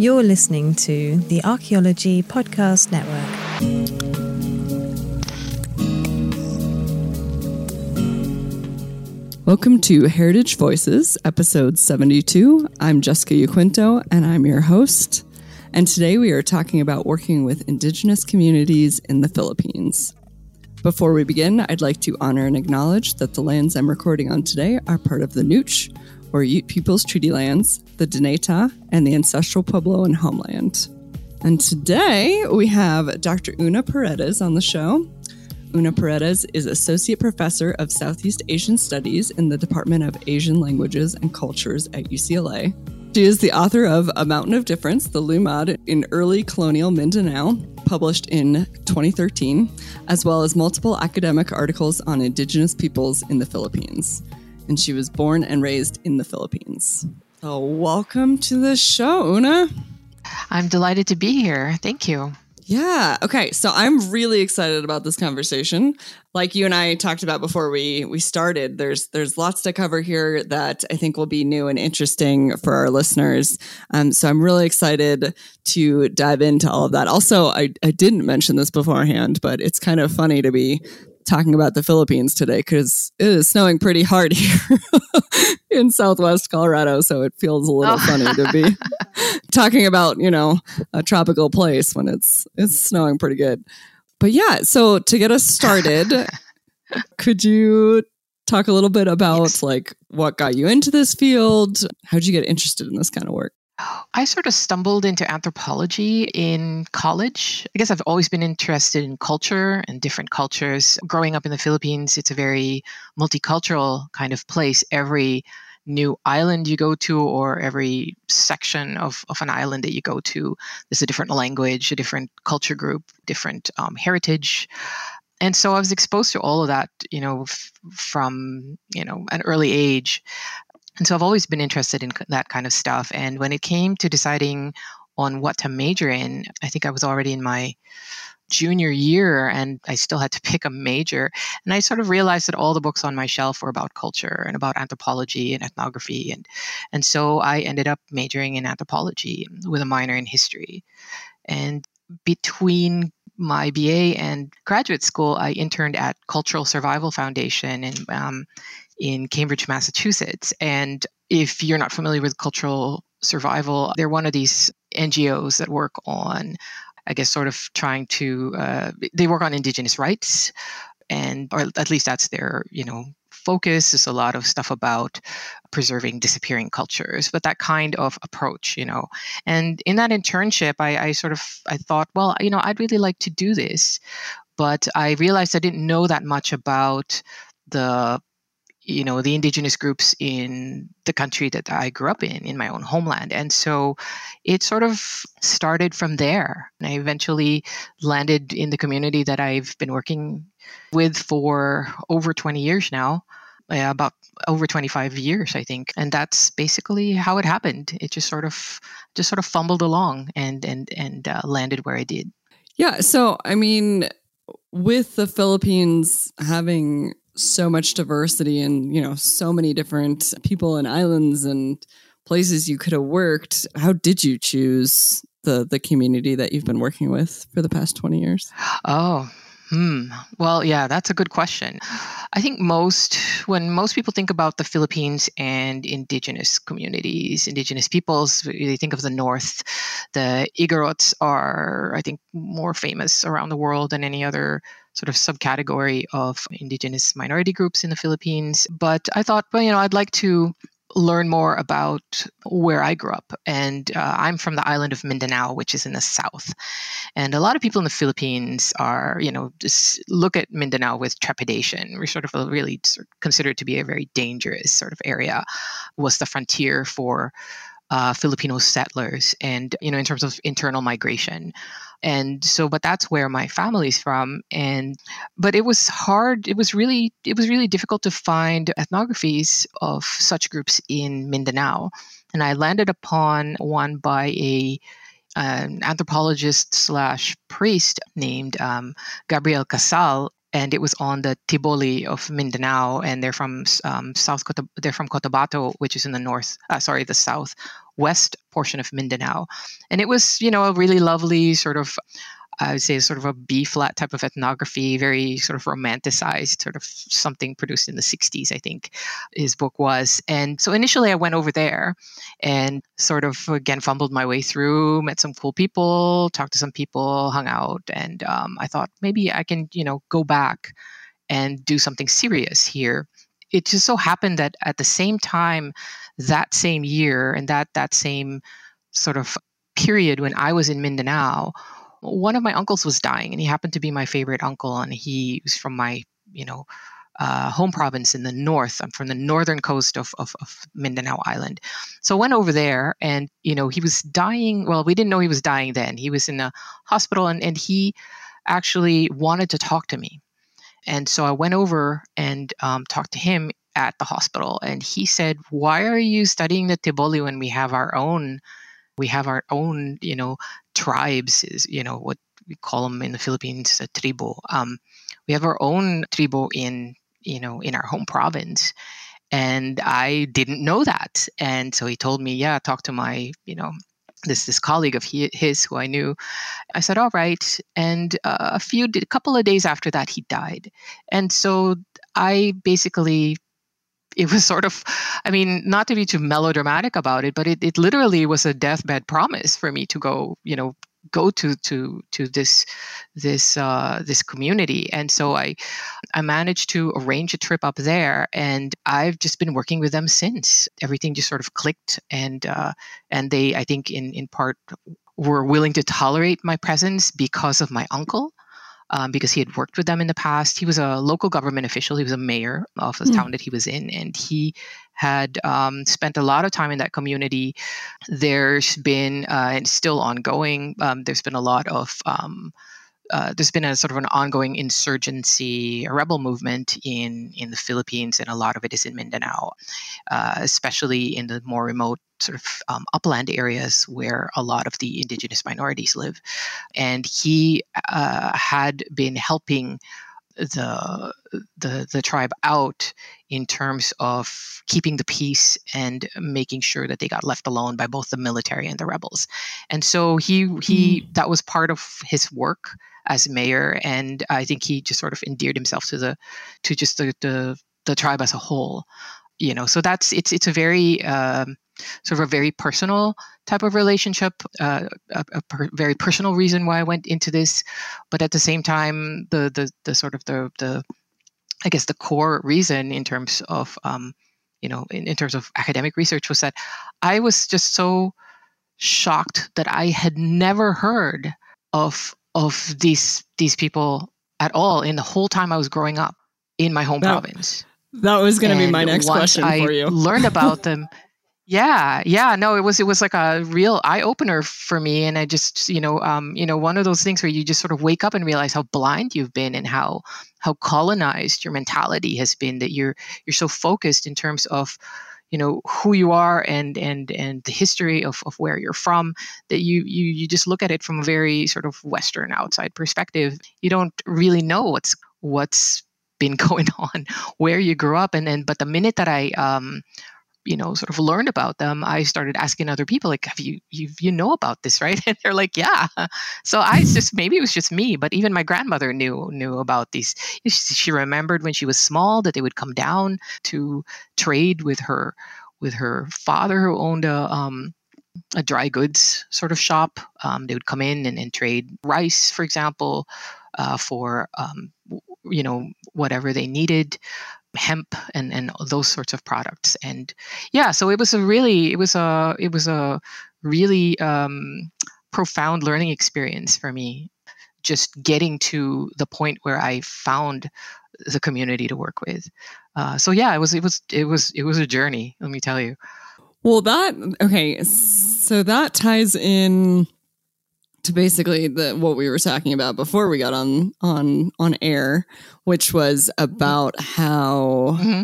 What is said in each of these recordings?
You're listening to the Archaeology Podcast Network. Welcome to Heritage Voices, episode 72. I'm Jessica Yaquinto, and I'm your host. And today we are talking about working with indigenous communities in the Philippines. Before we begin, I'd like to honor and acknowledge that the lands I'm recording on today are part of the Nooch, or Ute Peoples Treaty Lands, the Dinétah, and the ancestral Puebloan homeland. And today we have Dr. Oona Paredes on the show. Oona Paredes is Associate Professor of Southeast Asian Studies in the Department of Asian Languages and Cultures at UCLA. She is the author of A Mountain of Difference, the Lumad in Early Colonial Mindanao, published in 2013, as well as multiple academic articles on Indigenous peoples in the Philippines. And she was born and raised in the Philippines. So, welcome to the show, Oona. I'm delighted to be here. Thank you. Yeah. Okay. So I'm really excited about this conversation. Like you and I talked about before we we started, there's there's lots to cover here that I think will be new and interesting for our listeners. Um, so I'm really excited to dive into all of that. Also, I I didn't mention this beforehand, but it's kind of funny to be talking about the Philippines today because it is snowing pretty hard here in Southwest Colorado. So it feels a little oh. funny to be talking about, you know, a tropical place when it's it's snowing pretty good. But yeah, so to get us started, could you talk a little bit about yes. like what got you into this field? How did you get interested in this kind of work? I sort of stumbled into anthropology in college. I guess I've always been interested in culture and different cultures. Growing up in the Philippines, it's a very multicultural kind of place. Every new island you go to or every section of, of an island that you go to, there's a different language, a different culture group, different um, heritage. And so I was exposed to all of that, you know, f- from, you know, an early age. And so I've always been interested in that kind of stuff. And when it came to deciding on what to major in, I think I was already in my junior year and I still had to pick a major. And I sort of realized that all the books on my shelf were about culture and about anthropology and ethnography. And, and so I ended up majoring in anthropology with a minor in history. And between my BA and graduate school, I interned at Cultural Survival Foundation in um, in Cambridge, Massachusetts. And if you're not familiar with cultural survival, they're one of these NGOs that work on, I guess, sort of trying to, uh, they work on indigenous rights. And, or at least that's their, you know, focus is a lot of stuff about preserving disappearing cultures but that kind of approach you know and in that internship I, I, sort of i thought well you know i'd really like to do this but i realized i didn't know that much about the you know the indigenous groups in the country that I grew up in in my own homeland. And so it sort of started from there. And I eventually landed in the community that I've been working with for over 20 years now uh, about over 25 years I think. And that's basically how it happened. It just sort of just sort of fumbled along and and and uh, landed where I did. Yeah so I mean with the Philippines having so much diversity and you know so many different people and islands and places you could have worked how did you choose the the community that you've been working with for the past 20 years oh Hmm. Well, yeah, that's a good question. I think most, when most people think about the Philippines and indigenous communities, indigenous peoples, they think of the North. The Igorots are, I think, more famous around the world than any other sort of subcategory of indigenous minority groups in the Philippines. But I thought, well, you know, I'd like to learn more about where I grew up. And uh, I'm from the island of Mindanao, which is in the south. And a lot of people in the Philippines are, you know, just look at Mindanao with trepidation. We're sort of really sort of considered to be a very dangerous sort of area. Was the frontier for uh, Filipino settlers, and you know, in terms of internal migration. And so, but that's where my family's from. And but it was hard. It was really it was really difficult to find ethnographies of such groups in Mindanao. And I landed upon one by a an anthropologist slash priest named um, Gabriel Casal, and it was on the Tiboli of Mindanao, and they're from um, South Cota- they're from Cotabato, which is in the north, uh, sorry, the southwest portion of Mindanao, and it was you know a really lovely sort of I would say sort of a B flat type of ethnography, very sort of romanticized, sort of something produced in the 60s, I think his book was. And so initially I went over there and sort of again fumbled my way through, met some cool people, talked to some people, hung out. And um, I thought maybe I can, you know, go back and do something serious here. It just so happened that at the same time, that same year and that that same sort of period when I was in Mindanao, one of my uncles was dying, and he happened to be my favorite uncle, and he was from my, you know, uh, home province in the north. I'm from the northern coast of, of, of, Mindanao Island. So I went over there and, you know, he was dying. Well, we didn't know he was dying then. He was in a hospital and, and he actually wanted to talk to me. And so I went over and um, talked to him at the hospital. And he said, Why are you studying the Tiboli when we have our own? We have our own, you know, tribes is you know what we call them in the Philippines a tribo. Um, we have our own tribo in you know in our home province, and I didn't know that. And so he told me, yeah, talk to my you know this this colleague of his who I knew. I said, all right. And uh, a few a couple of days after that, he died. And so I basically it was sort of i mean not to be too melodramatic about it but it, it literally was a deathbed promise for me to go you know go to to to this this uh, this community. And so i i managed to arrange a trip up there and i've just been working with them since. Everything just sort of clicked and uh, and they i think in in part were willing to tolerate my presence because of my uncle um, because he had worked with them in the past. He was a local government official. He was a mayor of the mm. town that he was in, and he had um, spent a lot of time in that community. There's been, uh, and still ongoing, um, there's been a lot of um, uh, there's been a sort of an ongoing insurgency, a rebel movement in in the Philippines, and a lot of it is in Mindanao, uh, especially in the more remote sort of um, upland areas where a lot of the indigenous minorities live. And he uh, had been helping the the the tribe out in terms of keeping the peace and making sure that they got left alone by both the military and the rebels. And so he he mm. that was part of his work as mayor, and I think he just sort of endeared himself to the to just the the, the tribe as a whole. You know, so that's it's it's a very um, sort of a very personal type of relationship, uh, a, a per, very personal reason why I went into this, but at the same time, the the the sort of the the I guess the core reason in terms of um, you know in, in terms of academic research was that I was just so shocked that I had never heard of of these these people at all in the whole time I was growing up in my home that, province. That was going to be my next question I for you. learned about them. Yeah, yeah, no, it was it was like a real eye opener for me, and I just you know um, you know one of those things where you just sort of wake up and realize how blind you've been and how how colonized your mentality has been that you're you're so focused in terms of you know who you are and and and the history of, of where you're from that you you you just look at it from a very sort of western outside perspective you don't really know what's what's been going on where you grew up and then but the minute that i um you know sort of learned about them i started asking other people like have you you you know about this right? And they're like yeah. So i just maybe it was just me but even my grandmother knew knew about these. She remembered when she was small that they would come down to trade with her with her father who owned a um, a dry goods sort of shop. Um, they would come in and, and trade rice, for example, uh, for um, you know whatever they needed hemp and and those sorts of products. And yeah so it was a really it was a it was a really um, profound learning experience for me just getting to the point where i found the community to work with. Uh, so yeah it was it was it was it was a journey let me tell you. Well, that okay, so that ties in to basically the what we were talking about before we got on on on air, which was about how mm-hmm.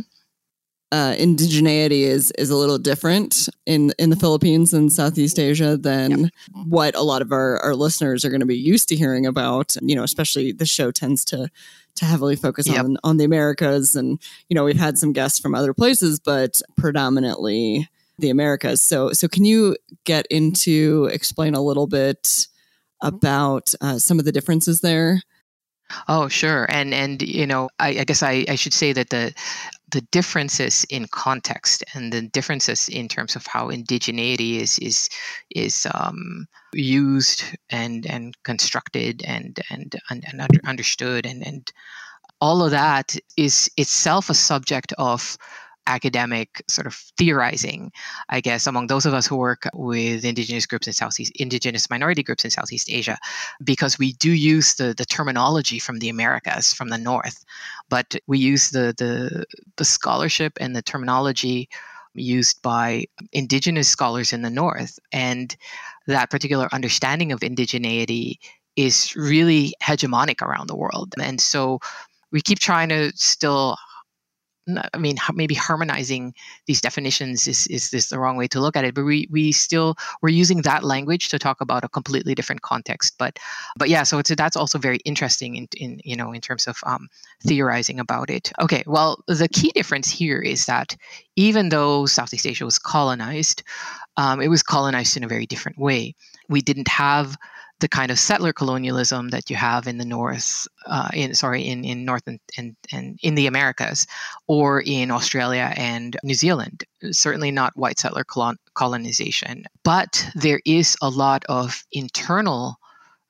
uh, indigeneity is is a little different in in the Philippines and Southeast Asia than yep. what a lot of our, our listeners are going to be used to hearing about. You know, especially the show tends to to heavily focus yep. on on the Americas, and you know we've had some guests from other places, but predominantly the Americas. So so can you get into explain a little bit about uh, some of the differences there? Oh, sure. And and you know, I, I guess I, I should say that the the differences in context and the differences in terms of how indigeneity is is is um, used and and constructed and and and, and under, understood and and all of that is itself a subject of academic sort of theorizing, I guess, among those of us who work with indigenous groups in Southeast, indigenous minority groups in Southeast Asia, because we do use the, the terminology from the Americas, from the North, but we use the, the, the scholarship and the terminology used by indigenous scholars in the North. And that particular understanding of indigeneity is really hegemonic around the world. And so we keep trying to still I mean, maybe harmonizing these definitions is, is this the wrong way to look at it, but we, we still, we're using that language to talk about a completely different context. But, but yeah, so it's, that's also very interesting in, in, you know, in terms of um, theorizing about it. Okay. Well, the key difference here is that even though Southeast Asia was colonized, um, it was colonized in a very different way. We didn't have the kind of settler colonialism that you have in the North, uh, in sorry, in in North and, and and in the Americas, or in Australia and New Zealand. Certainly not white settler colon- colonization, but there is a lot of internal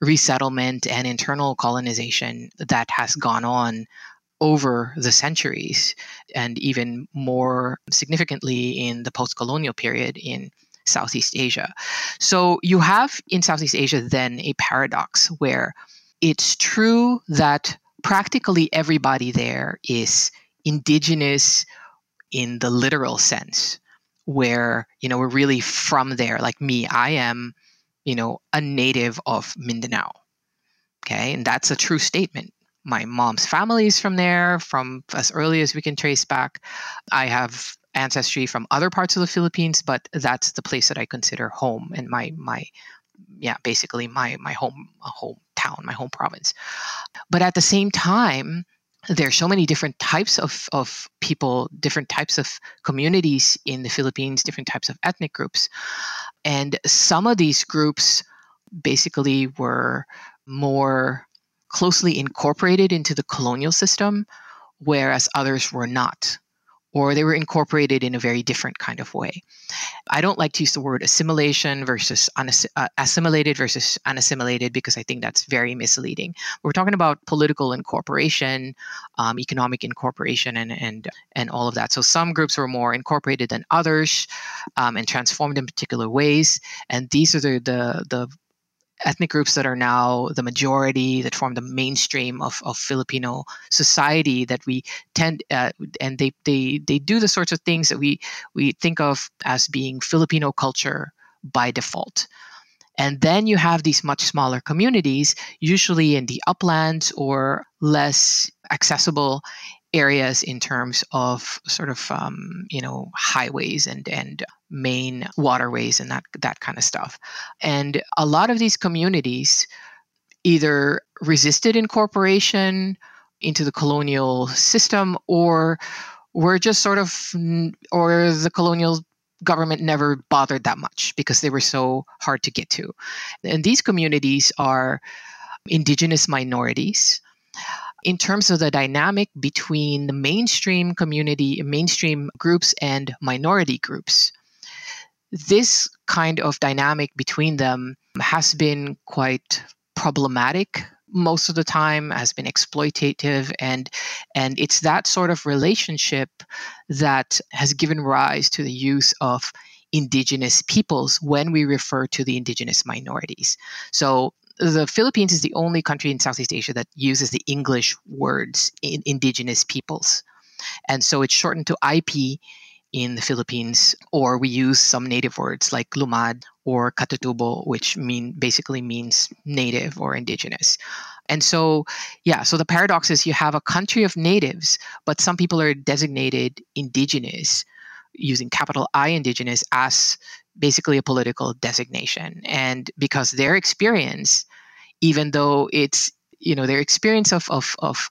resettlement and internal colonization that has gone on over the centuries, and even more significantly in the post-colonial period in Southeast Asia. So you have in Southeast Asia then a paradox where it's true that practically everybody there is indigenous in the literal sense where you know we're really from there. Like me i am you know a native of mindanao okay? And that's a true statement. My mom's family is from there from as early as we can trace back. I have ancestry from other parts of the Philippines, but that's the place that I consider home and my my yeah basically my my home hometown, my home province. But at the same time, there are so many different types of, of people, different types of communities in the Philippines, different types of ethnic groups. And some of these groups basically were more closely incorporated into the colonial system, whereas others were not or they were incorporated in a very different kind of way. I don't like to use the word assimilation versus unass- uh, assimilated versus unassimilated because I think that's very misleading. We're talking about political incorporation, um, economic incorporation, and and and all of that. So some groups were more incorporated than others, um, and transformed in particular ways. And these are the the the ethnic groups that are now the majority that form the mainstream of, of Filipino society that we tend uh, and they, they they do the sorts of things that we we think of as being Filipino culture by default. And then you have these much smaller communities, usually in the uplands or less accessible areas in terms of sort of um, you know highways and and main waterways and that that kind of stuff. And a lot of these communities either resisted incorporation into the colonial system or were just sort of or the colonial government never bothered that much because they were so hard to get to. And these communities are indigenous minorities in terms of the dynamic between the mainstream community, mainstream groups, and minority groups. This kind of dynamic between them has been quite problematic most of the time has been exploitative and and it's that sort of relationship that has given rise to the use of indigenous peoples when we refer to the indigenous minorities so the Philippines is the only country in Southeast Asia that uses the English words in indigenous peoples. And so it's shortened to IP in the Philippines, or we use some native words like lumad or katutubo, which mean basically means native or indigenous. And so, yeah, so the paradox is you have a country of natives, but some people are designated indigenous using capital I indigenous as basically a political designation. And because their experience, even though it's, you know, their experience of, of, of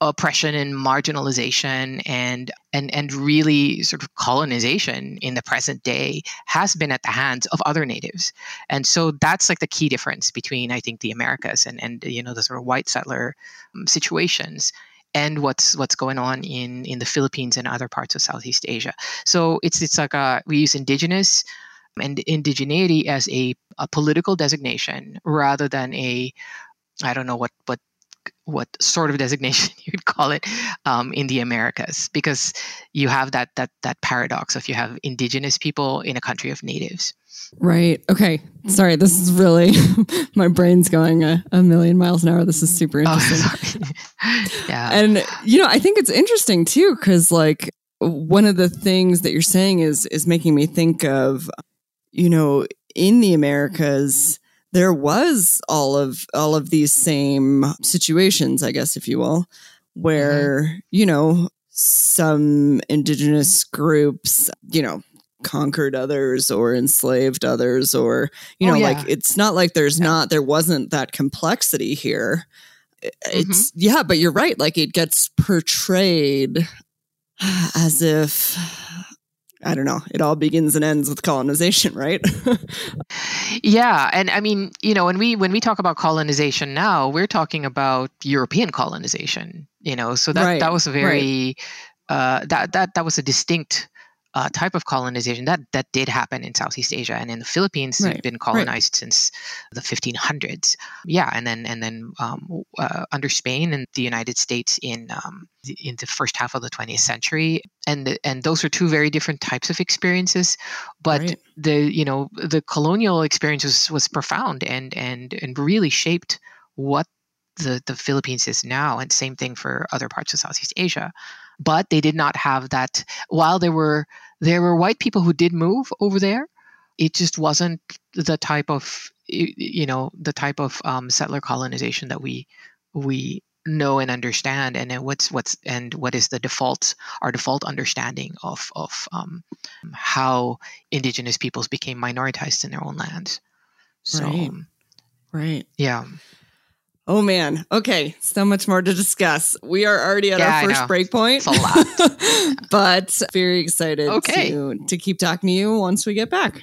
oppression and marginalization and and and really sort of colonization in the present day has been at the hands of other natives and so that's like the key difference between i think the americas and and you know the sort of white settler um, situations and what's what's going on in in the philippines and other parts of southeast asia so it's it's like a we use indigenous and indigeneity as a, a political designation rather than a I don't know what what what sort of designation you'd call it um, in the Americas, because you have that that that paradox of you have indigenous people in a country of natives. Right. Okay. Sorry, this is really my brain's going a, a, million miles an hour. This is super oh, interesting. Oh, yeah. And you know, I think it's interesting too cuz like one of the things that you're saying is is making me think of you know, in the Americas there was all of all of these same situations, I guess, if you will, where mm-hmm. you know some indigenous groups, you know, conquered others or enslaved others, or you oh, know, yeah. like it's not like there's yeah. not there wasn't that complexity here. It's mm-hmm. yeah, but you're right. Like it gets portrayed as if I don't know. It all begins and ends with colonization, right? yeah, and I mean, you know, when we when we talk about colonization now, we're talking about European colonization. You know, so that right. that was a very right. uh, that that that was a distinct uh, type of colonization that that did happen in Southeast Asia and in the Philippines. Right. been colonized right. since the 1500s. Yeah, and then and then um, uh, under Spain and the United States in um, the, in the first half of the 20th century. And and those are two very different types of experiences. But right. the you know the colonial experience was, was profound and and and really shaped what the, the Philippines is now, and same thing for other parts of Southeast Asia but they did not have that. While there were there were white people who did move over there, it just wasn't the type of you know the type of um, settler colonization that we we know and understand and what's what's and what is the default our default understanding of of um, how indigenous peoples became minoritized in their own lands so right, right. yeah Oh man. Okay. So much more to discuss. We are already at yeah, our first break point. It's a lot. but very excited okay. to, to keep talking to you once we get back.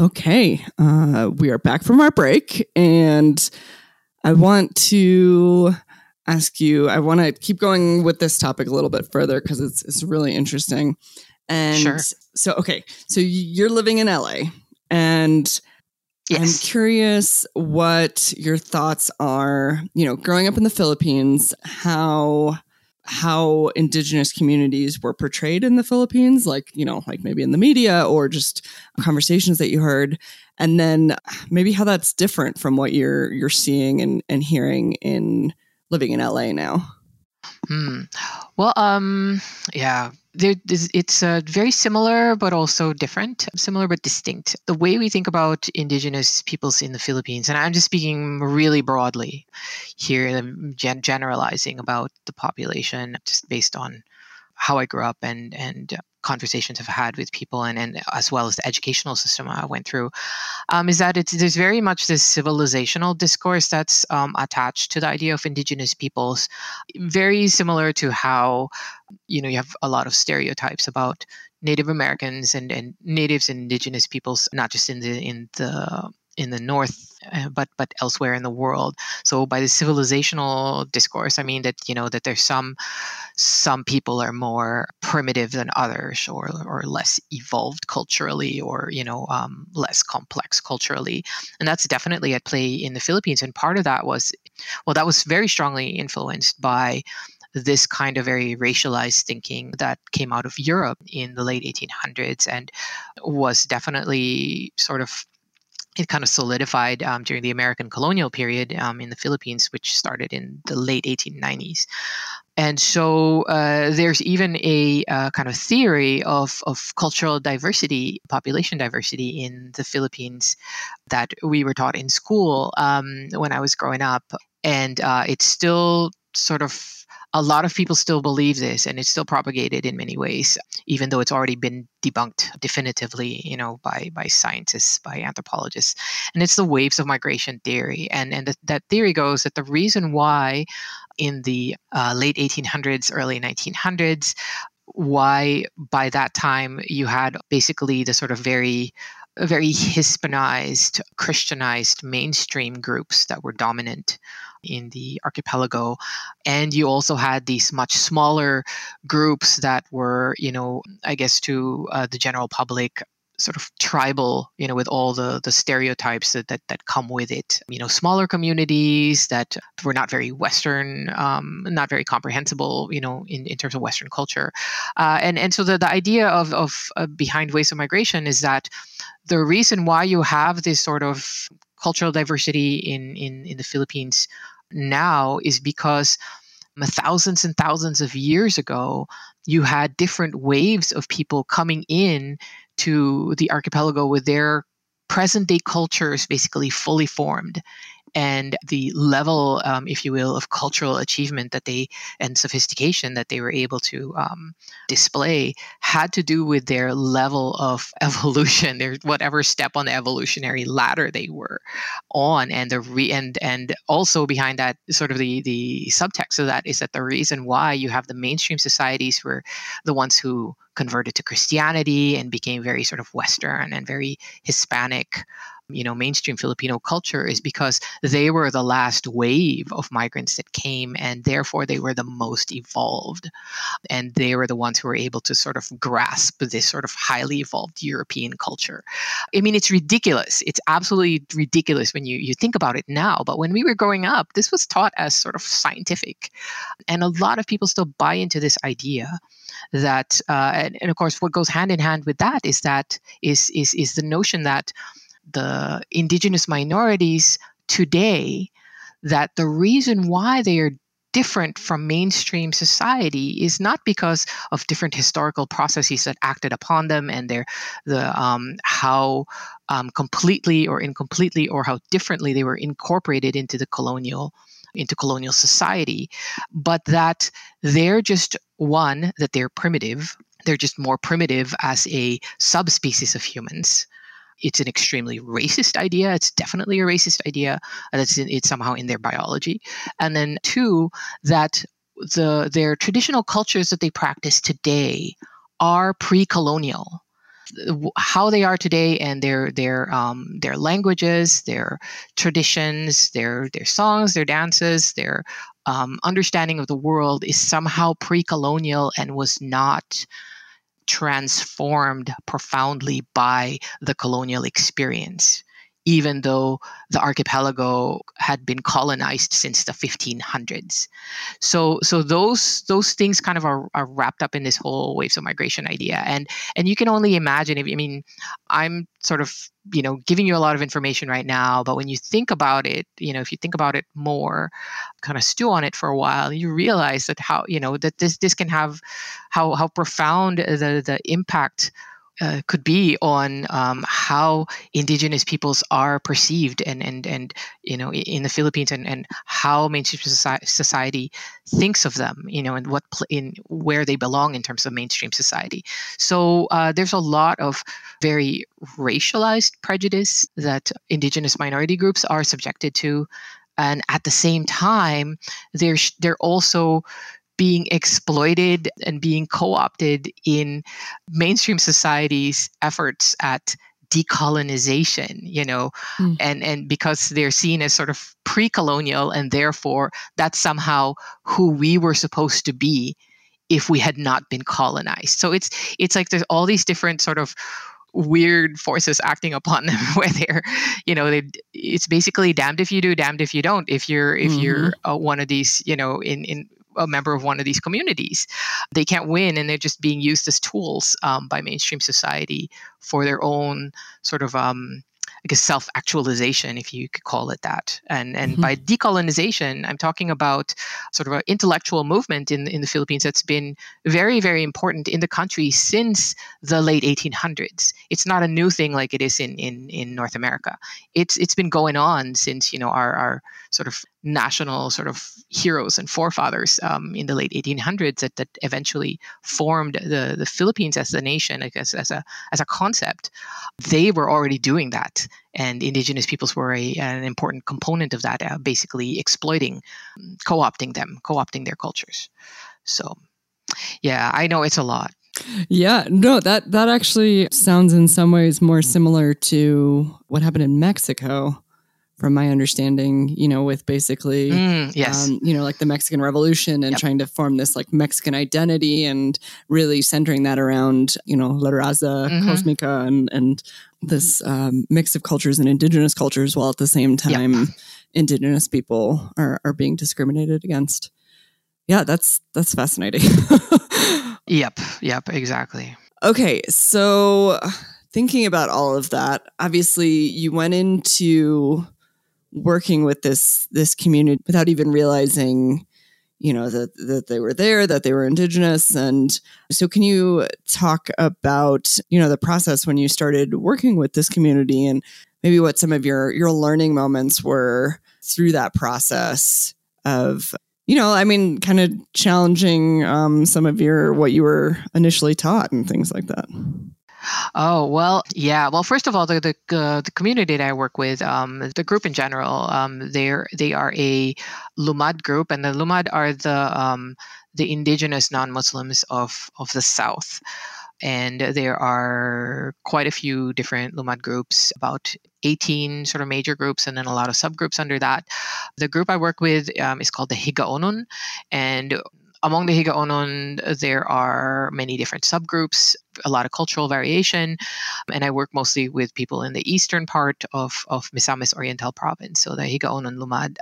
Okay, uh, we are back from our break, and I want to ask you. I want to keep going with this topic a little bit further because it's it's really interesting. And sure. so, okay, so you're living in LA, and yes. I'm curious what your thoughts are. You know, growing up in the Philippines, how how indigenous communities were portrayed in the Philippines, like, you know, like maybe in the media or just conversations that you heard. And then maybe how that's different from what you're you're seeing and, and hearing in living in LA now. Hmm. Well, um, yeah, it's uh, very similar, but also different. Similar but distinct. The way we think about indigenous peoples in the Philippines, and I'm just speaking really broadly here, gen- generalizing about the population, just based on how I grew up and and conversations I've had with people and, and as well as the educational system I went through, um, is that it's there's very much this civilizational discourse that's um, attached to the idea of indigenous peoples, very similar to how you know you have a lot of stereotypes about Native Americans and, and natives and indigenous peoples, not just in the in the in the north uh, but but elsewhere in the world. So by the civilizational discourse i mean that you know that there's some some people are more primitive than others or or less evolved culturally or you know um, less complex culturally. And that's definitely at play in the philippines. And part of that was well that was very strongly influenced by this kind of very racialized thinking that came out of Europe in the late 1800s and was definitely sort of it kind of solidified um, during the American colonial period um, in the Philippines, which started in the late 1890s. And so uh, there's even a uh, kind of theory of, of cultural diversity, population diversity in the Philippines that we were taught in school um, when I was growing up. And uh, it's still sort of a lot of people still believe this and it's still propagated in many ways even though it's already been debunked definitively you know by by scientists by anthropologists. And it's the waves of migration theory. And and that theory goes that the reason why in the uh, late 1800s early 1900s why by that time you had basically the sort of very very Hispanized, Christianized mainstream groups that were dominant in the archipelago. And you also had these much smaller groups that were, you know, I guess to uh, the general public, sort of tribal, you know, with all the the stereotypes that, that that come with it. You know, smaller communities that were not very Western, um, not very comprehensible, you know, in, in terms of Western culture. Uh, and and so the, the idea of of uh, behind waves of migration is that the reason why you have this sort of cultural diversity in, in, in the Philippines now is because thousands and thousands of years ago, you had different waves of people coming in to the archipelago with their present day cultures basically fully formed and the level, um, if you will, of cultural achievement that they and sophistication that they were able to um, display had to do with their level of evolution, their whatever step on the evolutionary ladder they were on, and the re- and and also behind that, sort of the the subtext of that is that the reason why you have the mainstream societies were the ones who converted to Christianity and became very sort of Western and very Hispanic you know mainstream filipino culture is because they were the last wave of migrants that came and therefore they were the most evolved. And they were the ones who were able to sort of grasp this sort of highly evolved european culture. I mean it's ridiculous. It's absolutely ridiculous when you you think about it now but when we were growing up this was taught as sort of scientific. And a lot of people still buy into this idea that uh, and, and of course what goes hand in hand with that is that is is is the notion that the indigenous minorities today that the reason why they are different from mainstream society is not because of different historical processes that acted upon them and their the um, how um, completely or incompletely or how differently they were incorporated into the colonial into colonial society but that they're just one that they're primitive. They're just more primitive as a subspecies of humans it's an extremely racist idea. It's definitely a racist idea. That's in, it's somehow in their biology. And then two, that the their traditional cultures that they practice today are pre-colonial how they are today and their their um, their languages, their traditions, their their songs, their dances, their um, understanding of the world is somehow pre-colonial and was not transformed profoundly by the colonial experience even though the archipelago had been colonized since the 1500s. So, so those those things kind of are, are wrapped up in this whole waves of migration idea, and and you can only imagine. If I mean, I'm sort of you know giving you a lot of information right now, but when you think about it, you know, if you think about it more, kind of stew on it for a while, you realize that how you know that this this can have how how profound the the impact uh, could be on um, how indigenous peoples are perceived and and and you know in the Philippines and, and how mainstream society thinks of them you know and what in where they belong in terms of mainstream society. So uh, there's a lot of very racialized prejudice that indigenous minority groups are subjected to and at the same time they're they're also being exploited and being co-opted in mainstream society's efforts at decolonization you know mm. and and because they're seen as sort of pre-colonial and therefore that's somehow who we were supposed to be if we had not been colonized so it's it's like there's all these different sort of weird forces acting upon them where they're you know they it's basically damned if you do damned if you don't if you're if mm-hmm. you're uh, one of these you know in in a member of one of these communities. They can't win, and they're just being used as tools um, by mainstream society for their own sort of um, I guess self actualization, if you could call it that. And and mm-hmm. by decolonization, I'm talking about sort of an intellectual movement in in the Philippines that's been very very important in the country since the late 1800s. It's not a new thing like it is in in in North America. It's it's been going on since you know our our sort of national sort of heroes and forefathers um, in the late 1800s that, that eventually formed the, the Philippines as a nation, I as a, as a concept. They were already doing that. And indigenous peoples were a, an important component of that, uh, basically exploiting, co opting them, co opting their cultures. So, yeah, I know it's a lot. Yeah, no, that that actually sounds in some ways more similar to what happened in Mexico from my understanding, you know, with basically, mm, yes. Um, you know, like the Mexican Revolution and yep. trying to form this like Mexican identity and really centering that around, you know, La Raza, mm-hmm. Cosmica, and and this um, mix of cultures and indigenous cultures, while at the same time, yep. indigenous people are are being discriminated against. Yeah, that's that's fascinating. yep, yep, exactly. Okay, so thinking about all of that, obviously you went into working with this this community without even realizing you know that that they were there that they were indigenous. And so can you talk about you know the process when you started working with this community and maybe what some of your your learning moments were through that process of you know i mean kind of challenging um, some of your what you were initially taught and things like that Oh well, yeah. Well, first of all, the the, uh, the community that I work with, um, the group in general, um, they're they are a Lumad group, and the Lumad are the um, the indigenous non-Muslims of of the South. And there are quite a few different Lumad groups, about 18 sort of major groups, and then a lot of subgroups under that. The group I work with um, is called the Higaunon, and among the Higaunon, there are many different subgroups, a lot of cultural variation, and I work mostly with people in the eastern part of, of Misamis Oriental Province, so the Higaunon Lumad.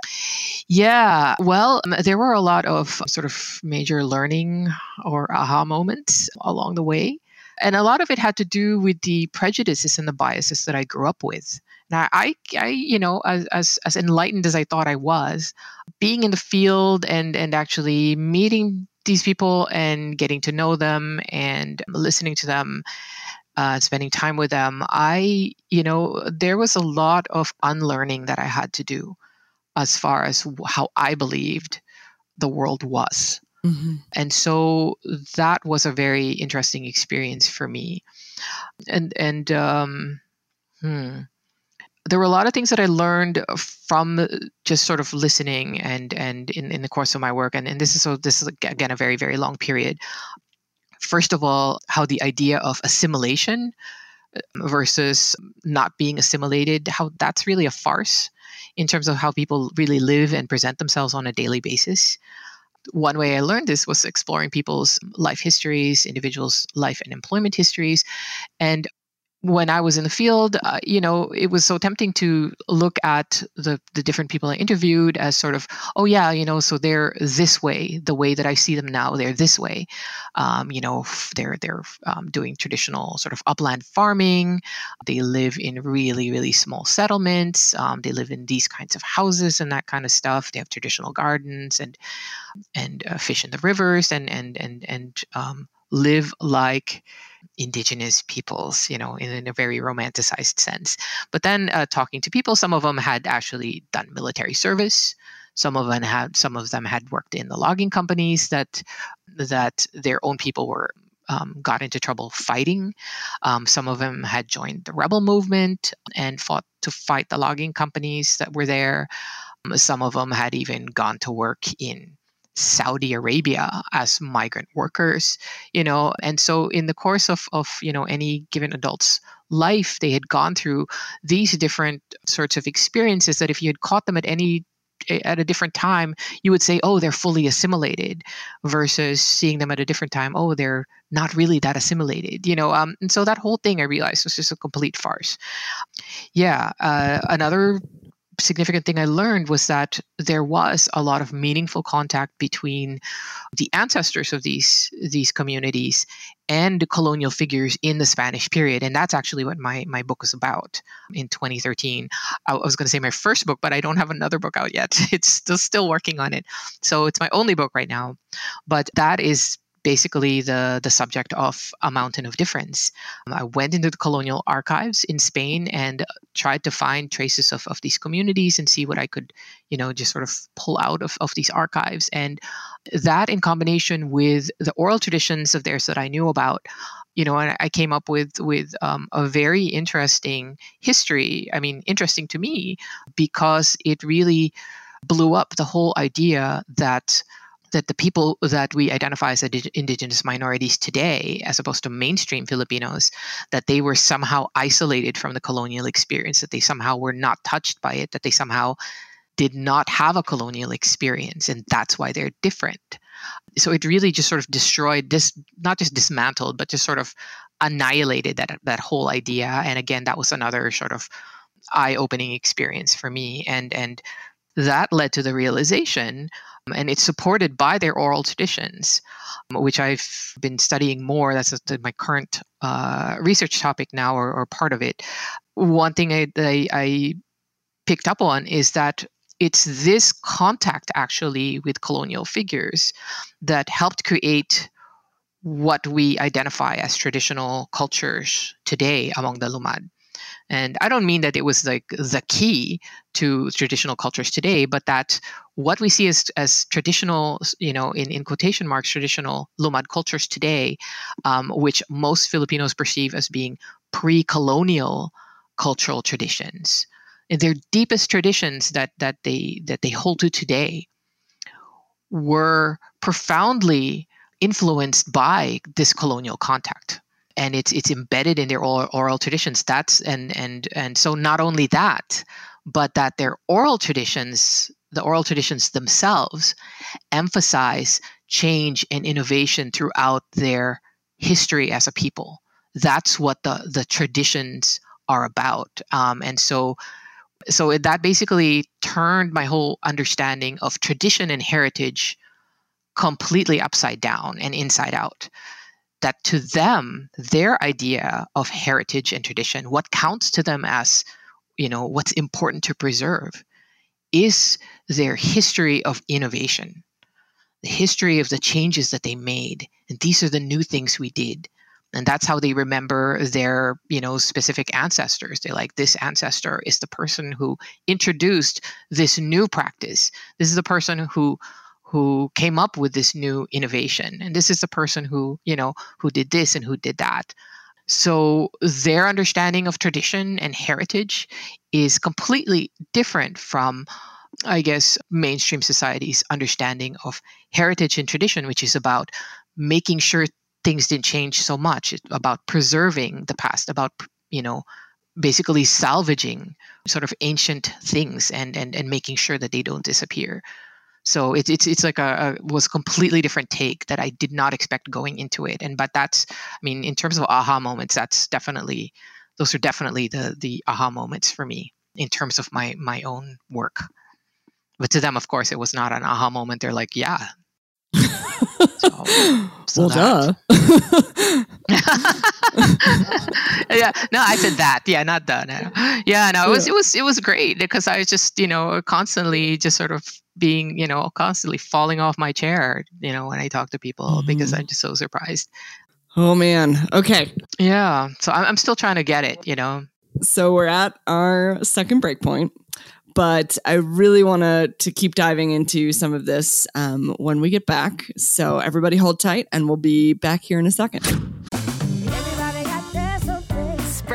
Yeah, well, um, there were a lot of sort of major learning or aha moments along the way. And a lot of it had to do with the prejudices and the biases that I grew up with. Now, I, I, you know, as, as, as enlightened as I thought I was, being in the field and and actually meeting these people and getting to know them and listening to them, uh, spending time with them, I, you know, there was a lot of unlearning that I had to do as far as how I believed the world was. Mm-hmm. And so that was a very interesting experience for me. And and um, hmm there were a lot of things that I learned from just sort of listening and and in, in the course of my work. And, and this is so this is again a very, very long period. First of all, how the idea of assimilation uh, versus not being assimilated, how that's really a farce in terms of how people really live and present themselves on a daily basis. One way I learned this was exploring people's life histories, individuals' life and employment histories, and when I was in the field, uh, you know, it was so tempting to look at the the different people I interviewed as sort of, oh yeah, you know, so they're this way, the way that I see them now, they're this way. Um, you know, they're they're um, doing traditional sort of upland farming. They live in really really small settlements. Um, they live in these kinds of houses and that kind of stuff. They have traditional gardens and and uh, fish in the rivers and and and and um, live like indigenous peoples, you know, in, in a very romanticized sense. But then uh, talking to people, some of them had actually done military service. Some of them had some of them had worked in the logging companies that that their own people were um, got into trouble fighting. Um, some of them had joined the rebel movement and fought to fight the logging companies that were there. Um, some of them had even gone to work in Saudi Arabia as migrant workers, you know, and so in the course of, of you know any given adult's life, they had gone through these different sorts of experiences that if you had caught them at any at a different time, you would say, oh, they're fully assimilated, versus seeing them at a different time, oh, they're not really that assimilated, you know. Um, and so that whole thing I realized was just a complete farce. Yeah, uh, another significant thing I learned was that there was a lot of meaningful contact between the ancestors of these these communities and the colonial figures in the Spanish period, and that's actually what my my book is about. In 2013, I was going to say my first book, but I don't have another book out yet. It's still still working on it, so it's my only book right now. But that is basically the, the subject of A Mountain of Difference. Um, I went into the colonial archives in Spain and tried to find traces of, of these communities and see what I could, you know, just sort of pull out of, of these archives. And that in combination with the oral traditions of theirs that I knew about, you know, and I came up with with um, a very interesting history. I mean, interesting to me because it really blew up the whole idea that that the people that we identify as indigenous minorities today, as opposed to mainstream Filipinos, that they were somehow isolated from the colonial experience, that they somehow were not touched by it, that they somehow did not have a colonial experience, and that's why they're different. So it really just sort of destroyed this, not just dismantled, but just sort of annihilated that that whole idea. And again, that was another sort of eye-opening experience for me, and and that led to the realization um, and it's supported by their oral traditions, um, which I've been studying more. That's uh, my current uh, research topic now, or, or, part of it. One thing I, I, I picked up on is that it's this contact actually with colonial figures that helped create what we identify as traditional cultures today among the Lumad. And I don't mean that it was like the key to traditional cultures today, but that what we see as, as traditional, you know, in, in quotation marks, traditional Lumad cultures today, um, which most Filipinos perceive as being pre colonial cultural traditions. Their deepest traditions that, that, they, that they hold to today were profoundly influenced by this colonial contact and it's it's embedded in their oral, oral traditions. That's and and and so not only that but that their oral traditions the oral traditions themselves emphasize change and innovation throughout their history as a people. That's what the the traditions are about. Um, and so so that basically turned my whole understanding of tradition and heritage completely upside down and inside out that to them their idea of heritage and tradition what counts to them as you know what's important to preserve is their history of innovation the history of the changes that they made. And these are the new things we did. And that's how they remember their you know specific ancestors. They're like this ancestor is the person who introduced this new practice. This is the person who who came up with this new innovation and this is the person who you know who did this and who did that. So their understanding of tradition and heritage is completely different from i guess mainstream society's understanding of heritage and tradition which is about making sure things didn't change so much. It's about preserving the past about you know basically salvaging sort of ancient things and and, and making sure that they don't disappear so it's it's it's like a, a, was a completely different take that I did not expect going into it. And but that's I mean in terms of aha moments, that's definitely those are definitely the the aha moments for me in terms of my my own work. But to them, of course, it was not an aha moment. They're like, yeah. so, so well, duh. yeah, no, I said that. Yeah, not that. No. Yeah, no, it was it was it was great because I was just you know constantly just sort of being, you know, constantly falling off my chair, you know, when I talk to people mm-hmm. because I'm just so surprised. Oh man. Okay. Yeah. So I'm, I'm still trying to get it, you know. So we're at our second break point, but I really want to to keep diving into some of this um, when we get back. So everybody hold tight, and we'll be back here in a second.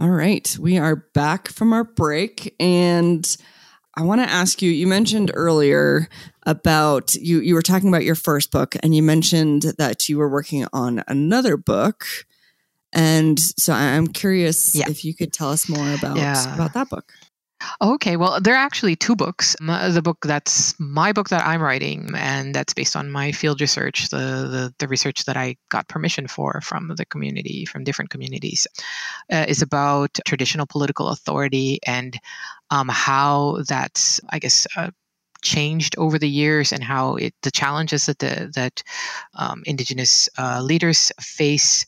All right, we are back from our break, and I want to ask you. You mentioned earlier about you. You were talking about your first book, and you mentioned that you were working on another book. And so I'm curious Yeah. if you could tell us more about Yeah. about that book. Okay, well, there are actually two books. The book that's my book that I'm writing, and that's based on my field research, the, the, the research that I got permission for from the community, from different communities, uh, is about traditional political authority and um, how that's, I guess, uh, changed over the years and how it the challenges that the that um, indigenous uh, leaders face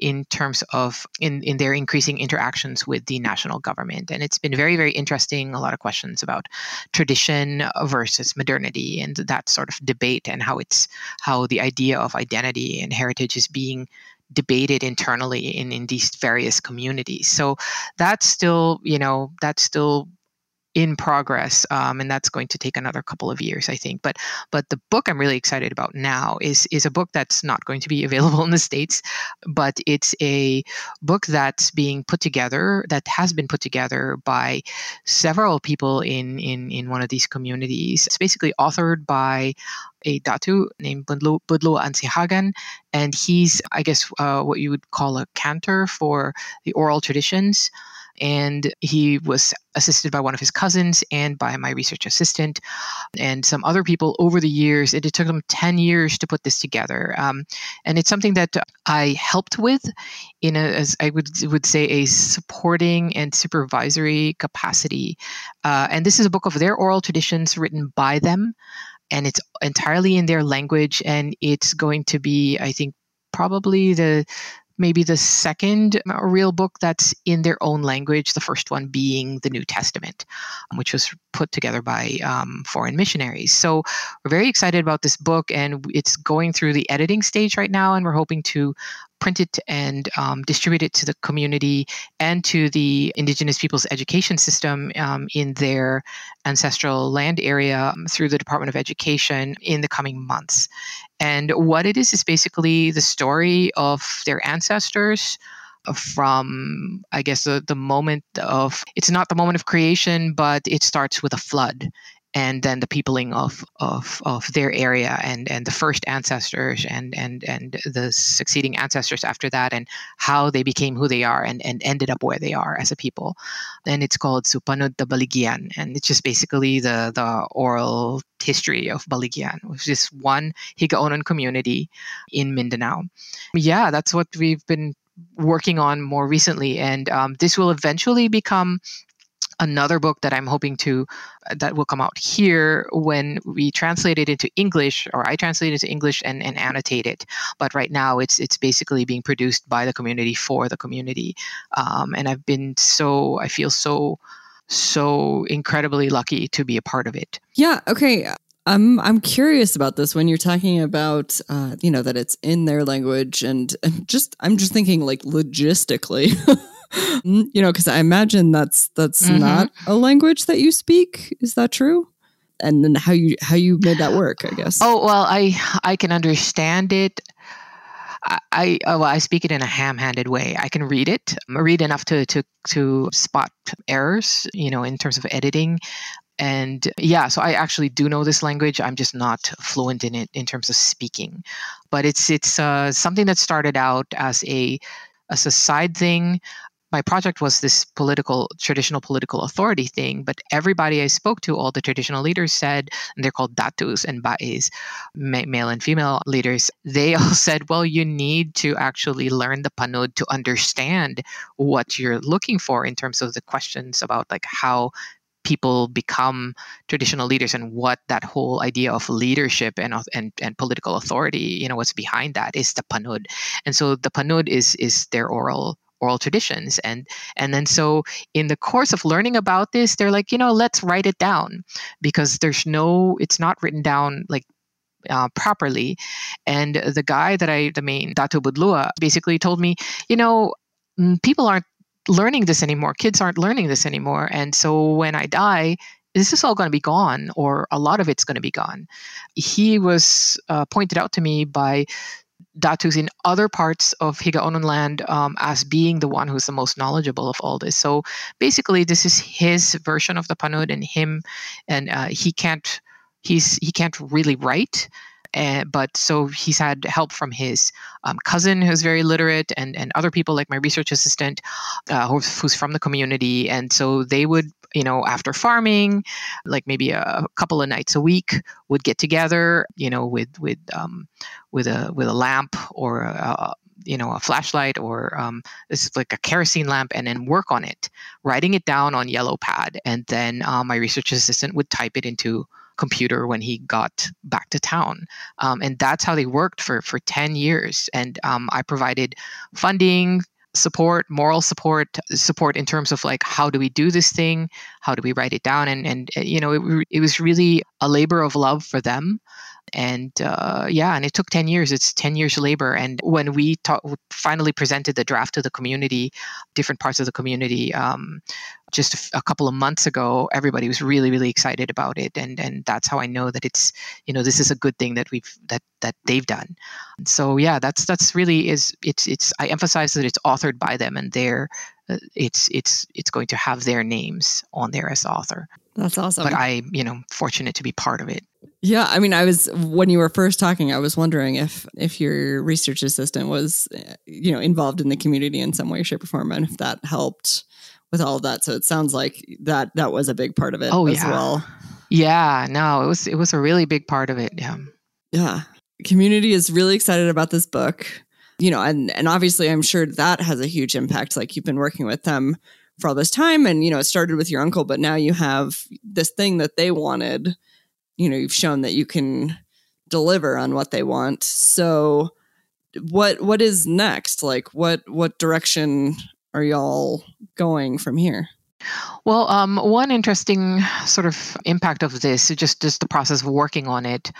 in terms of in, in their increasing interactions with the national government. And it's been very very interesting a lot of questions about tradition versus modernity and that sort of debate and how it's how the idea of identity and heritage is being debated internally in, in these various communities. So that's still you know that's still in progress um, and that's going to take another couple of years i think. But but the book i'm really excited about now is is a book that's not going to be available in the states but it's a book that's being put together that has been put together by several people in in in one of these communities. It's basically authored by a datu named budlo budlo ansihagan and he's i guess uh, what you would call a cantor for the oral traditions and he was assisted by one of his cousins and by my research assistant and some other people over the years. And it took them 10 years to put this together. Um, and it's something that I helped with in a, as I would, would say, a supporting and supervisory capacity. Uh, and this is a book of their oral traditions written by them. And it's entirely in their language. And it's going to be, I think, probably the maybe the second uh, real book that's in their own language, the first one being the New Testament, which was put together by um, foreign missionaries. So we're very excited about this book, and it's going through the editing stage right now, and we're hoping to print it and um, distribute it to the community and to the indigenous people's education system um, in their ancestral land area um, through the department of education in the coming months. And what it is is basically the story of their ancestors from i guess the, the moment of it's not the moment of creation but it starts with a flood and then the peopling of, of, of their area and, and the first ancestors and, and, and the succeeding ancestors after that and how they became who they are and, and ended up where they are as a people. And it's called Supanud the Baligyan. And it's just basically the, the oral history of Baligian, which is one Higaunon community in Mindanao. Yeah, that's what we've been working on more recently. And um, this will eventually become another book that I'm hoping to that will come out here when we translate it into English or I translate it to English and, and annotate it. But right now it's it's basically being produced by the community for the community. Um, and I've been so I feel so so incredibly lucky to be a part of it. Yeah. Okay. I'm I'm curious about this when you're talking about uh, you know that it's in their language and, and just I'm just thinking like logistically. you know, because I imagine that's that's Mhm. not a language that you speak. Is that true? And then how you how you made that work? I guess. Oh well, I I can understand it. I, I, oh, well, I speak it in a ham-handed way. I can read it, read enough to to to spot errors, you know, in terms of editing. And yeah, so I actually do know this language. I'm just not fluent in it in terms of speaking. But it's it's uh, something that started out as a as a side thing my project was this political traditional political authority thing but everybody i spoke to all the traditional leaders said and they're called datus and ba'is male and female leaders they all said well you need to actually learn the panud to understand what you're looking for in terms of the questions about like how people become traditional leaders and what that whole idea of leadership and, and and political authority you know what's behind that is the panud and so the panud is is their oral oral traditions and and then so in the course of learning about this they're like you know let's write it down because there's no it's not written down like uh, properly. And the guy that i the main datu budlua basically told me you know mm, people aren't learning this anymore. Kids aren't learning this anymore. And so when i die this is all going to be gone or a lot of it's going to be gone. He was uh, pointed out to me by Datus in other parts of Higaunon land um, as being the one who's the most knowledgeable of all this. So basically, this is his version of the Panud, and him, and uh, he can't he's he can't really write. Uh, but so he's had help from his um, cousin who's very literate and, and other people like my research assistant uh, who's, who's from the community and so they would you know, after farming, like maybe a couple of nights a week, would get together, you know, with with um, with a with a lamp or a, you know a flashlight or um, this is like a kerosene lamp and then work on it writing it down on yellow pad. And then uh, my research assistant would type it into computer when he got back to town. Um, and that's how they worked for for 10 years. And um, i provided funding support, moral support, support in terms of like how do we do this thing, how do we write it down, and and uh, you know it, it was really a labor of love for them and uh, yeah and it took 10 years. It's 10 years labor and when we ta- finally presented the draft to the community different parts of the community um, just a, f- a couple of months ago everybody was really really excited about it and and that's how i know that it's you know this is a good thing that we've that that they've done. So yeah that's that's really is it's it's i emphasize that it's authored by them and they're uh, it's it's it's going to have their names on there as author that's awesome but i you know fortunate to be part of it yeah, I mean, I was when you were first talking, I was wondering if if your research assistant was, eh, you know, involved in the community in some way, shape, or form, and if that helped with all of that. So it sounds like that that was a big part of it oh, as yeah. well. Yeah, no, it was it was a really big part of it. Yeah, yeah. Community is really excited about this book, you know, and and obviously, I'm sure that has a huge impact. Like you've been working with them for all this time, and you know, it started with your uncle, but now you have this thing that they wanted. You know you've shown that you can deliver on what they want. So what what is next? Like what what direction are y'all going from here? Well, um, one interesting sort of impact of this, just just the process of working on it.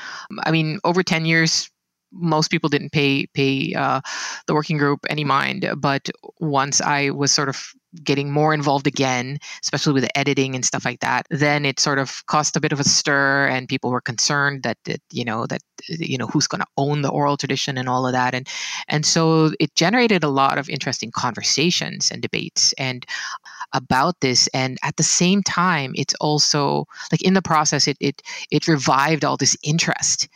I mean, over ten years, most people didn't pay pay uh, the working group any mind, but once I was sort of getting more involved again, especially with the editing and stuff like that, then it sort of caused a bit of a stir, and people were concerned that, that you know that you know who's going to own the oral tradition and all of that, and and so it generated a lot of interesting conversations and debates and about this, and at the same time, it's also like in the process, it it it revived all this interest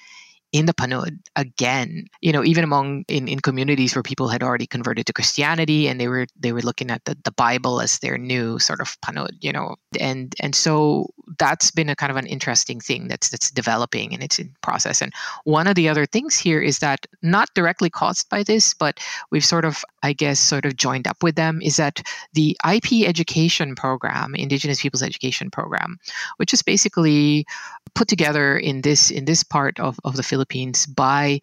in the Panud again, you know, even among in, in communities where people had already converted to Christianity and they were they were looking at the, the Bible as their new sort of Panud, you know, and and so that's been a kind of an interesting thing that's that's developing and it's in process. And one of the other things here is that not directly caused by this, but we've sort of, I guess, sort of joined up with them, is that the IP education program, Indigenous Peoples Education Program, which is basically put together in this in this part of, of the Philippines by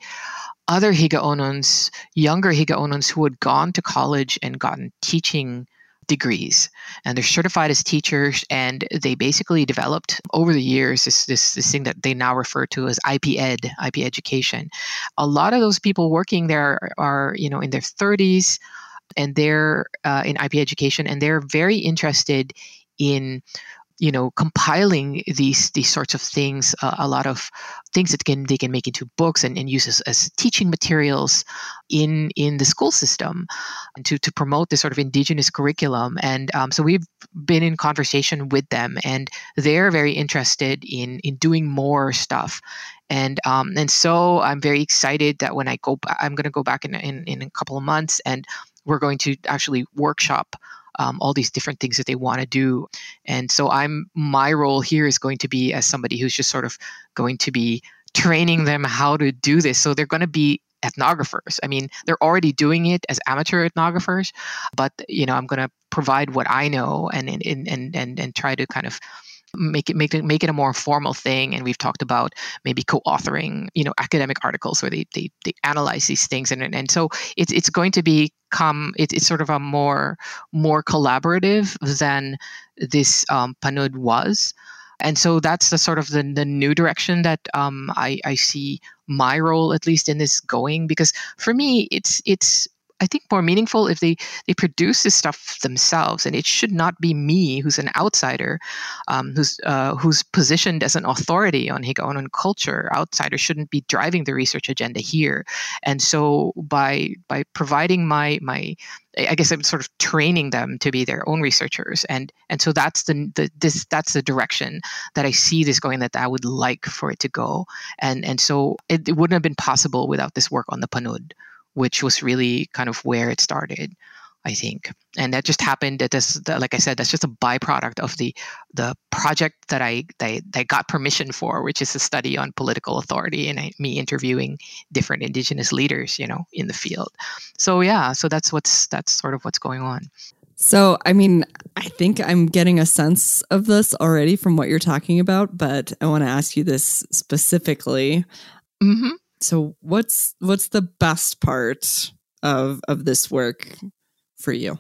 other Higaunons, younger Higaunons who had gone to college and gotten teaching degrees. And they're certified as teachers and they basically developed over the years this, this this thing that they now refer to as ip ed ip education. A lot of those people working there are, are you know in their 30s and they're uh, in ip education and they're very interested in you know compiling these these sorts of things uh, a lot of things that can they can make into books and, and use as, as teaching materials in in the school system and to to promote this sort of indigenous curriculum. And um, so we've been in conversation with them and they're very interested in in doing more stuff. And um, and so I'm very excited that when I go back, I'm going to go back in, in in a couple of months and we're going to actually workshop um, all these different things that they want to do. And so I'm my role here is going to be as somebody who's just sort of going to be training them how to do this. So they're going to be ethnographers. I mean, they're already doing it as amateur ethnographers, but you know, I'm going to provide what I know and and and and and try to kind of make it make it make it a more formal thing and we've talked about maybe co-authoring you know academic articles where they they, they analyze these things and and so it's it's going to become it, it's sort of a more more collaborative than this um, Panud was. And so that's the sort of the, the new direction that um, I, I see my role at least in this going because for me it's it's I think more meaningful if they they produce this stuff themselves, and it should not be me who's an outsider, um, who's uh, who's positioned as an authority on Higaunon culture. Outsiders shouldn't be driving the research agenda here, and so by by providing my my I guess I'm sort of training them to be their own researchers, and and so that's the, the this that's the direction that I see this going. That I would like for it to go, and and so it, it wouldn't have been possible without this work on the Panud which was really kind of where it started. I think, and that just happened. That this, like I said, that's just a byproduct of the the project that I that, that I got permission for, which is a study on political authority and I, me interviewing different Indigenous leaders, you know, in the field. So yeah, so that's what's that's sort of what's going on. So, I mean, I think I'm getting a sense of this already from what you're talking about, but I want to ask you this specifically. Mm-hmm. So what's what's the best part of of this work for you?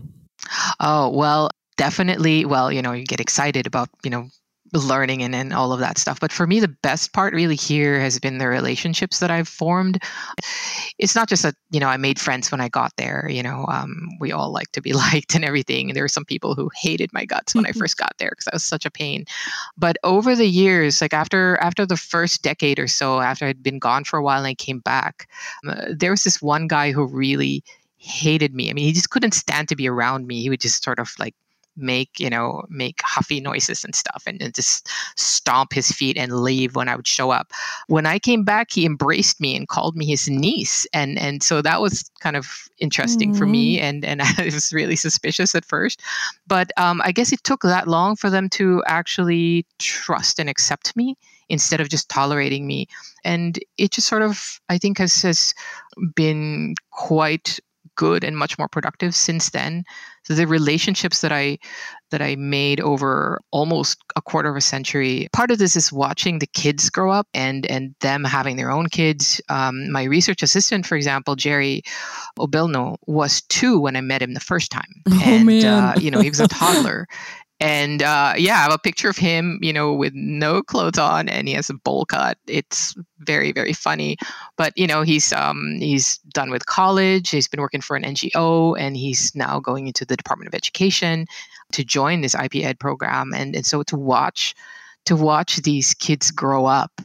Oh, well, definitely well, you know, you get excited about, you know, learning and, and all of that stuff. But for me, the best part really here has been the relationships that I've formed. It's not just that, you know, I made friends when I got there. You know, um, we all like to be liked and everything. And there were some people who hated my guts when I first got there because I was such a pain. But over the years, like after after the first decade or so, after I'd been gone for a while and I came back, uh, there was this one guy who really hated me. I mean, he just couldn't stand to be around me. He would just sort of like make you know make huffy noises and stuff and, and, just stomp his feet and leave when i would show up when i came back he embraced me and called me his niece and and so that was kind of interesting mm. for me mm. and and i was really suspicious at first but um, i guess it took that long for them to actually trust and accept me instead of just tolerating me and it just sort of i think has has been quite good and much more productive since then. So the relationships that I that I made over almost a quarter of a century. Part of this is watching the kids grow up and and them having their own kids. Um, my research assistant, for example, Jerry Obilno, was two when I met him the first time, oh, and man. Uh, you know he was a toddler. And uh, yeah, I have a picture of him, you know, with no clothes on, and he has a bowl cut. It's very, very funny. But you know, he's um, he's done with college. He's been working for an NGO, and he's now going into the Department of Education to join this IP Ed program. And and so to watch to watch these kids grow up,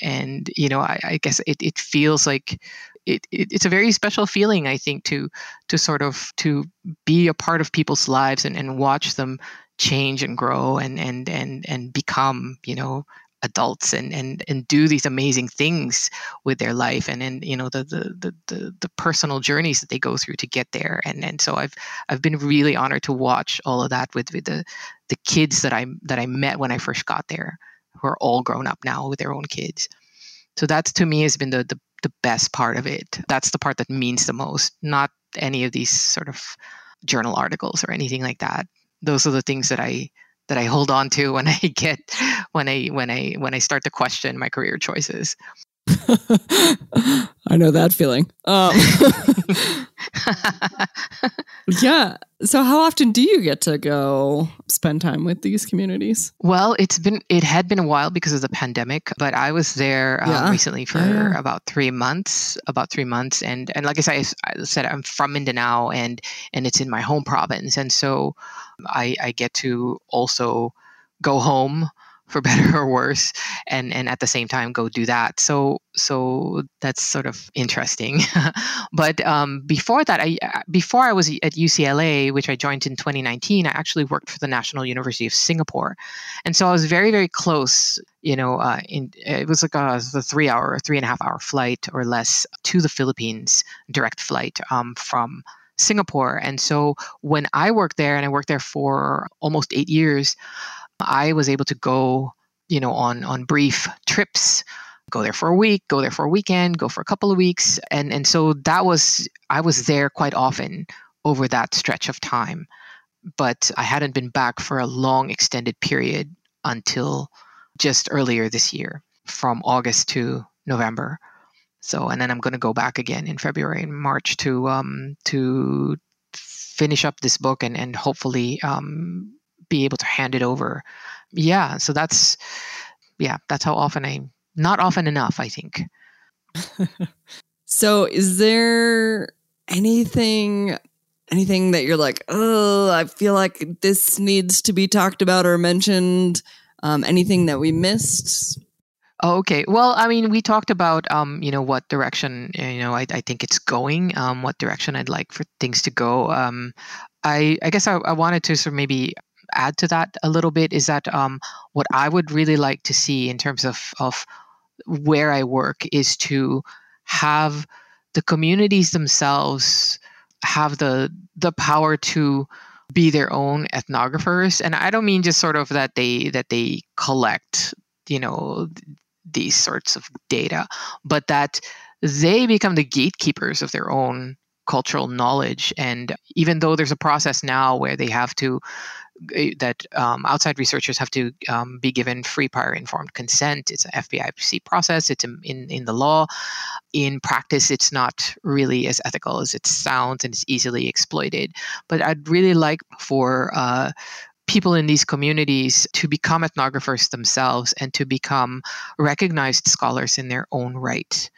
and you know, I, I guess it, it feels like it, it, it's a very special feeling i think to to sort of to be a part of people's lives and, and watch them change and grow and and and and become you know adults and and and do these amazing things with their life and and you know the the the the, the personal journeys that they go through to get there. And and so I've I've been really honored to watch all of that with with the the kids that I that I met when I first got there who are all grown up now with their own kids. So that's to me has been the the, the best part of it. That's the part that means the most not any of these sort of journal articles or anything like that those are the things that I that I hold on to when I get when I when I when I start to question my career choices. I know that feeling. Um, yeah. So, how often do you get to go spend time with these communities? Well, it's been it had been a while because of the pandemic, but I was there um, yeah. recently for yeah, yeah. about three months. About three months, and and like I said, I said I'm from Mindanao, and and it's in my home province, and so I I get to also go home for better or worse and and at the same time go do that. So so that's sort of interesting. But um, before that i uh, before i was at ucla which i joined in 2019 i actually worked for the national university of singapore. And so i was very very close you know uh, in, it was like a, a three hour three and a half hour flight or less to the philippines direct flight um, from singapore. And so when i worked there and i worked there for almost eight years I was able to go, you know, on on brief trips, go there for a week, go there for a weekend, go for a couple of weeks, and and so that was I was there quite often over that stretch of time, but I hadn't been back for a long extended period until just earlier this year, from August to November. So, and then I'm going to go back again in February and March to um, to finish up this book and and hopefully um, be able to hand it over. Yeah, so that's yeah, that's how often I not often enough, I think. so is there anything anything that you're like, "Oh, I feel like this needs to be talked about or mentioned?" Um, anything that we missed? Okay. Well, I mean, we talked about, um, you know, what direction, you know, I, I think it's going, um, what direction I'd like for things to go. Um, I, I guess I, I wanted to sort of maybe add to that a little bit is that um, what I would really like to see in terms of, of where I work is to have the communities themselves have the the power to be their own ethnographers. And i don't mean just sort of that they that they collect you know these sorts of data but that they become the gatekeepers of their own cultural knowledge. And even though there's a process now where they have to that um, outside researchers have to um, be given free prior informed consent. It's an FPIC process. It's in, in, in the law. In practice, it's not really as ethical as it sounds, and it's easily exploited. But I'd really like for uh, people in these communities to become ethnographers themselves and to become recognized scholars in their own right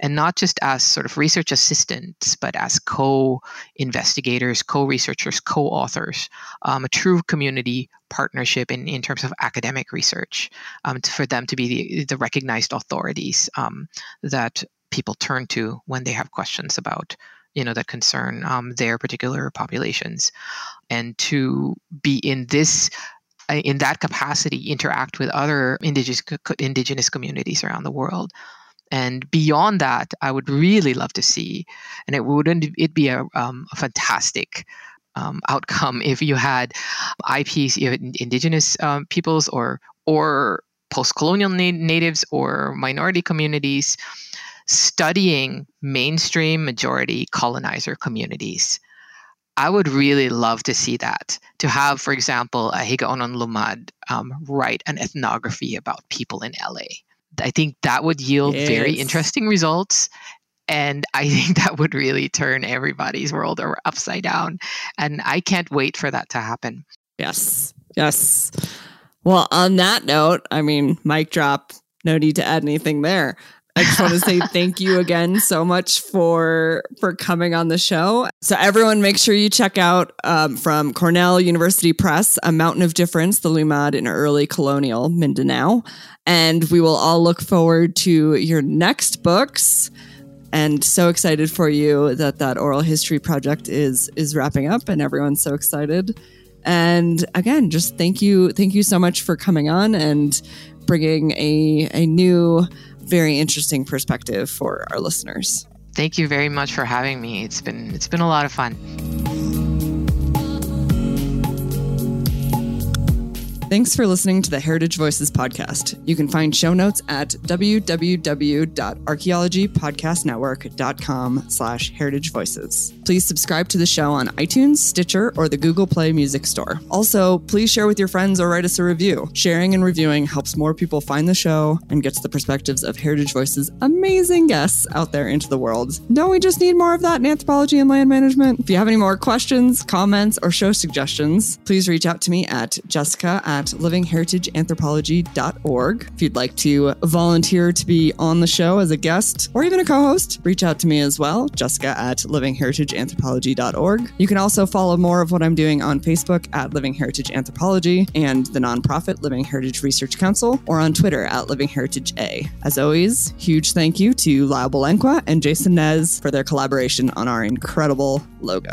and not just as sort of research assistants, but as co investigators, co researchers, co authors, um, a true community partnership in, in terms of academic research um, to, for them to be the, the recognized authorities um, that people turn to when they have questions about you know that concern um, their particular populations. And to be in this uh, in that capacity interact with other indigenous indigenous communities around the world and beyond that, I would really love to see, and it wouldn't it be a, um, a fantastic um, outcome if you had IPs, indigenous um, peoples or or post-colonial na- natives or minority communities studying mainstream majority colonizer communities. I would really love to see that. To have, for example, a Higaunon Lumad um, write an ethnography about people in LA I think that would yield yes. very interesting results. And I think that would really turn everybody's world upside down. And I can't wait for that to happen. Yes. Yes. Well, on that note, I mean, mic drop, no need to add anything there. I just want to say thank you again so much for for coming on the show. So everyone, make sure you check out um, from Cornell University Press, "A Mountain of Difference: The Lumad in Early Colonial Mindanao," and we will all look forward to your next books. And so excited for you that that oral history project is is wrapping up, and everyone's so excited. And again, just thank you, thank you so much for coming on and bringing a a new very interesting perspective for our listeners. Thank you very much for having me. It's been it's been a lot of fun. Thanks for listening to the Heritage Voices podcast. You can find show notes at www.archaeologypodcastnetwork.com slash heritage voices. Please subscribe to the show on iTunes, Stitcher, or the Google Play Music Store. Also, please share with your friends or write us a review. Sharing and reviewing helps more people find the show and gets the perspectives of Heritage Voices' amazing guests out there into the world. Don't we just need more of that in anthropology and land management? If you have any more questions, comments, or show suggestions, please reach out to me at jessica at livingheritageanthropology.org. If you'd like to volunteer to be on the show as a guest or even a co host, reach out to me as well, Jessica at livingheritageanthropology.org livingheritageanthropology.org. You can also follow more of what I'm doing on Facebook at Living Heritage Anthropology and the nonprofit Living Heritage Research Council, or on Twitter at Living Heritage A. As always, huge thank you to Lyle Balenquah and Jason Nez for their collaboration on our incredible logo.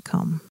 Com.